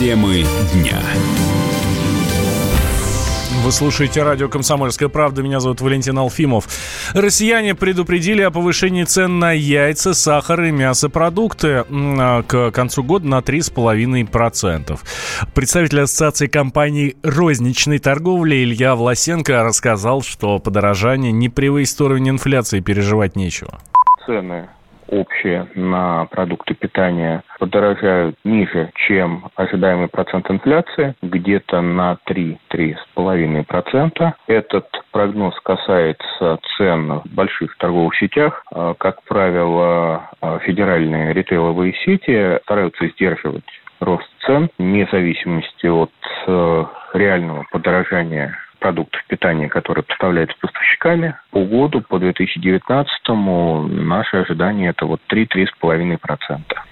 Темы дня. Вы слушаете радио «Комсомольская правда». Меня зовут Валентин Алфимов. Россияне предупредили о повышении цен на яйца, сахар и мясопродукты а, к концу года на 3,5%. Представитель Ассоциации компаний розничной торговли Илья Власенко рассказал, что подорожание не превысит уровень инфляции, переживать нечего. Цены общие на продукты питания подорожают ниже, чем ожидаемый процент инфляции, где-то на 3-3,5%. Этот прогноз касается цен в больших торговых сетях. А, как правило, а, федеральные ритейловые сети стараются сдерживать рост цен вне зависимости от э, реального подорожания продуктов питания, которые поставляются поставщиками. По году, по 2019-му, наши ожидания это вот 3-3,5%.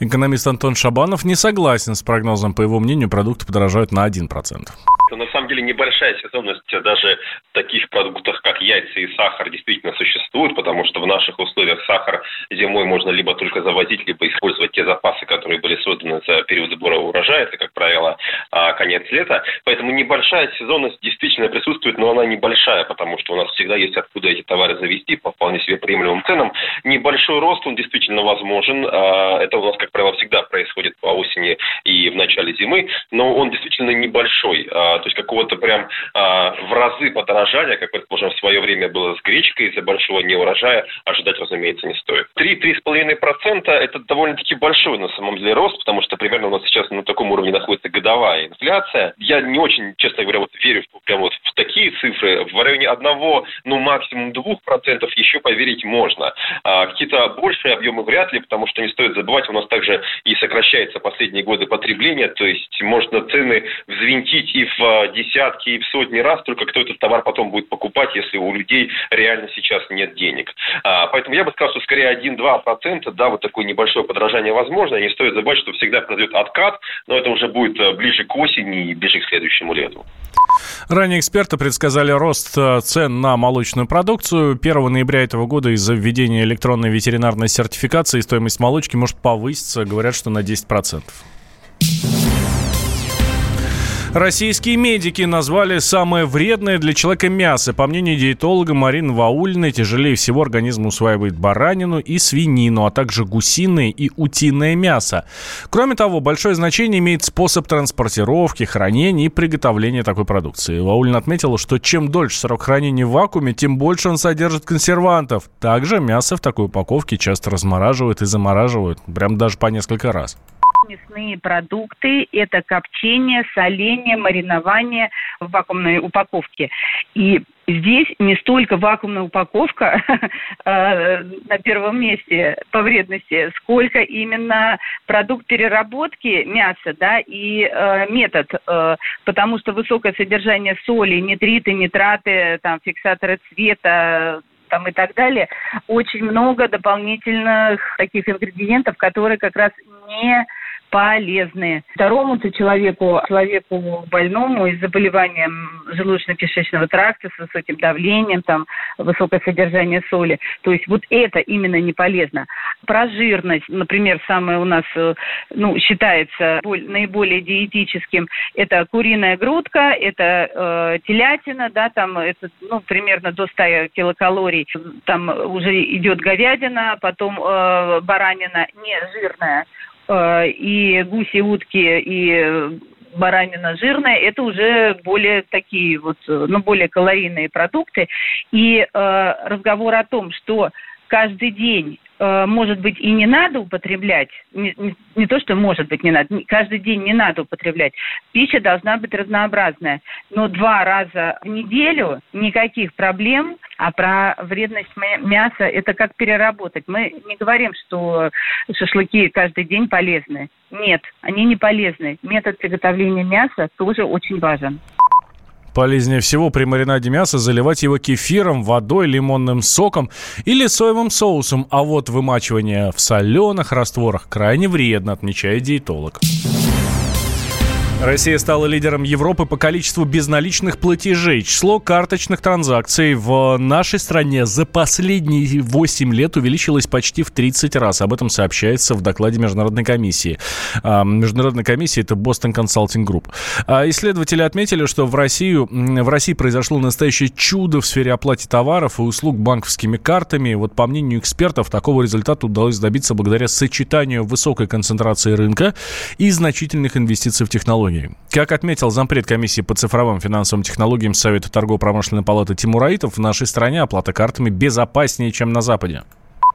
Экономист Антон Шабанов не согласен с прогнозом. По его мнению, продукты подорожают на 1% на самом деле небольшая сезонность даже в таких продуктах, как яйца и сахар, действительно существует, потому что в наших условиях сахар зимой можно либо только завозить, либо использовать те запасы, которые были созданы за период сбора урожая, это, как правило, а, конец лета. Поэтому небольшая сезонность действительно присутствует, но она небольшая, потому что у нас всегда есть откуда эти товары завести по вполне себе приемлемым ценам. Небольшой рост, он действительно возможен. А, это у нас, как правило, всегда происходит по осени и в начале зимы, но он действительно небольшой. А, то есть какого-то прям а, в разы подорожания, как, предположим, в свое время было с гречкой из-за большого неурожая, ожидать, разумеется, не стоит. 3-3,5% это довольно-таки большой на самом деле рост, потому что примерно у нас сейчас на таком уровне находится годовая инфляция. Я не очень, честно говоря, вот верю прям вот в такие цифры. В районе одного, ну максимум двух процентов еще поверить можно. А, какие-то большие объемы вряд ли, потому что не стоит забывать, у нас также и сокращается последние годы потребление, то есть можно цены взвинтить и в десятки и в сотни раз, только кто этот товар потом будет покупать, если у людей реально сейчас нет денег. А, поэтому я бы сказал, что скорее 1-2%, да, вот такое небольшое подражание возможно. Не стоит забывать, что всегда произойдет откат, но это уже будет э, ближе к осени и ближе к следующему лету. Ранее эксперты предсказали рост э, цен на молочную продукцию. 1 ноября этого года из-за введения электронной ветеринарной сертификации стоимость молочки может повыситься, говорят, что на 10%. Российские медики назвали самое вредное для человека мясо. По мнению диетолога Марины Ваульной, тяжелее всего организм усваивает баранину и свинину, а также гусиное и утиное мясо. Кроме того, большое значение имеет способ транспортировки, хранения и приготовления такой продукции. Ваульна отметила, что чем дольше срок хранения в вакууме, тем больше он содержит консервантов. Также мясо в такой упаковке часто размораживают и замораживают, прям даже по несколько раз мясные продукты – это копчение, соление, маринование в вакуумной упаковке. И Здесь не столько вакуумная упаковка э, на первом месте по вредности, сколько именно продукт переработки мяса, да, и э, метод, э, потому что высокое содержание соли, нитриты, нитраты, там, фиксаторы цвета, там и так далее, очень много дополнительных таких ингредиентов, которые как раз не полезные. Второму-то человеку, человеку больному с заболеванием желудочно-кишечного тракта, с высоким давлением, там, высокое содержание соли. То есть вот это именно не полезно. Про жирность, например, самое у нас, э, ну, считается наиболее диетическим, это куриная грудка, это э, телятина, да, там, это, ну, примерно до 100 килокалорий. Там уже идет говядина, потом э, баранина не жирная, и гуси, утки, и баранина жирная, это уже более такие вот, ну, более калорийные продукты. И э, разговор о том, что каждый день Э, может быть, и не надо употреблять, не, не, не то, что может быть не надо, каждый день не надо употреблять. Пища должна быть разнообразная. Но два раза в неделю никаких проблем, а про вредность мяса это как переработать. Мы не говорим, что шашлыки каждый день полезны. Нет, они не полезны. Метод приготовления мяса тоже очень важен. Полезнее всего при маринаде мяса заливать его кефиром, водой, лимонным соком или соевым соусом, а вот вымачивание в соленых растворах крайне вредно, отмечает диетолог. Россия стала лидером Европы по количеству безналичных платежей. Число карточных транзакций в нашей стране за последние 8 лет увеличилось почти в 30 раз. Об этом сообщается в докладе Международной комиссии. А, Международная комиссия – это Boston Consulting Group. А, исследователи отметили, что в, Россию, в России произошло настоящее чудо в сфере оплаты товаров и услуг банковскими картами. Вот по мнению экспертов, такого результата удалось добиться благодаря сочетанию высокой концентрации рынка и значительных инвестиций в технологии технологий. Как отметил зампред комиссии по цифровым финансовым технологиям Совета торгово-промышленной палаты Тимур Аитов, в нашей стране оплата картами безопаснее, чем на Западе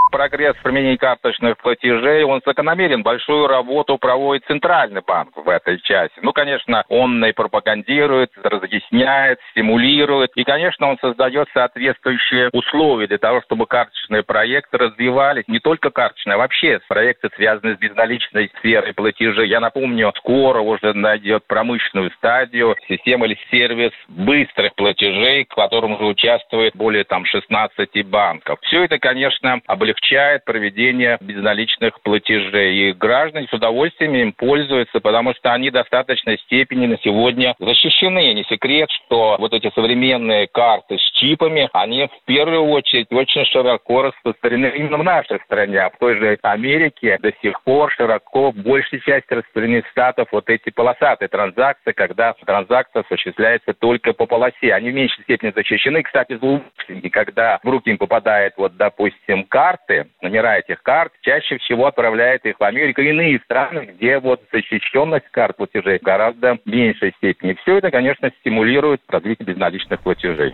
прогресс в применении карточных платежей, он закономерен. Большую работу проводит Центральный банк в этой части. Ну, конечно, он и пропагандирует, разъясняет, стимулирует. И, конечно, он создает соответствующие условия для того, чтобы карточные проекты развивались. Не только карточные, а вообще проекты, связанные с безналичной сферой платежей. Я напомню, скоро уже найдет промышленную стадию система или сервис быстрых платежей, в котором уже участвует более там 16 банков. Все это, конечно, облегчает облегчает проведение безналичных платежей. И граждане с удовольствием им пользуются, потому что они в достаточной степени на сегодня защищены. Не секрет, что вот эти современные карты с чипами, они в первую очередь очень широко распространены именно в нашей стране. А в той же Америке до сих пор широко, в большей части распространены штатов вот эти полосатые транзакции, когда транзакция осуществляется только по полосе. Они в меньшей степени защищены. Кстати, злоумышленники, когда в руки им попадает, вот, допустим, карта, карты, номера этих карт, чаще всего отправляет их в Америку и иные страны, где вот защищенность карт платежей гораздо меньшей степени. Все это, конечно, стимулирует развитие безналичных платежей.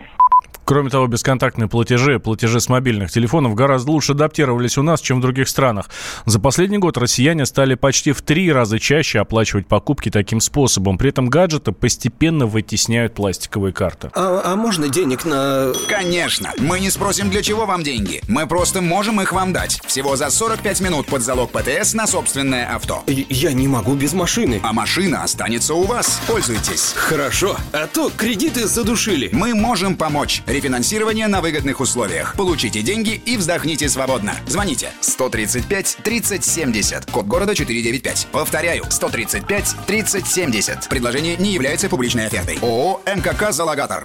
Кроме того, бесконтактные платежи, платежи с мобильных телефонов гораздо лучше адаптировались у нас, чем в других странах. За последний год россияне стали почти в три раза чаще оплачивать покупки таким способом. При этом гаджеты постепенно вытесняют пластиковые карты. А, а можно денег на... Конечно. Мы не спросим, для чего вам деньги. Мы просто можем их вам дать. Всего за 45 минут под залог ПТС на собственное авто. Я не могу без машины. А машина останется у вас. Пользуйтесь. Хорошо. А то кредиты задушили. Мы можем помочь. Рефинансирование на выгодных условиях. Получите деньги и вздохните свободно. Звоните 135 30 70. Код города 495. Повторяю, 135 30 70. Предложение не является публичной офертой. ООО «МКК Залогатор».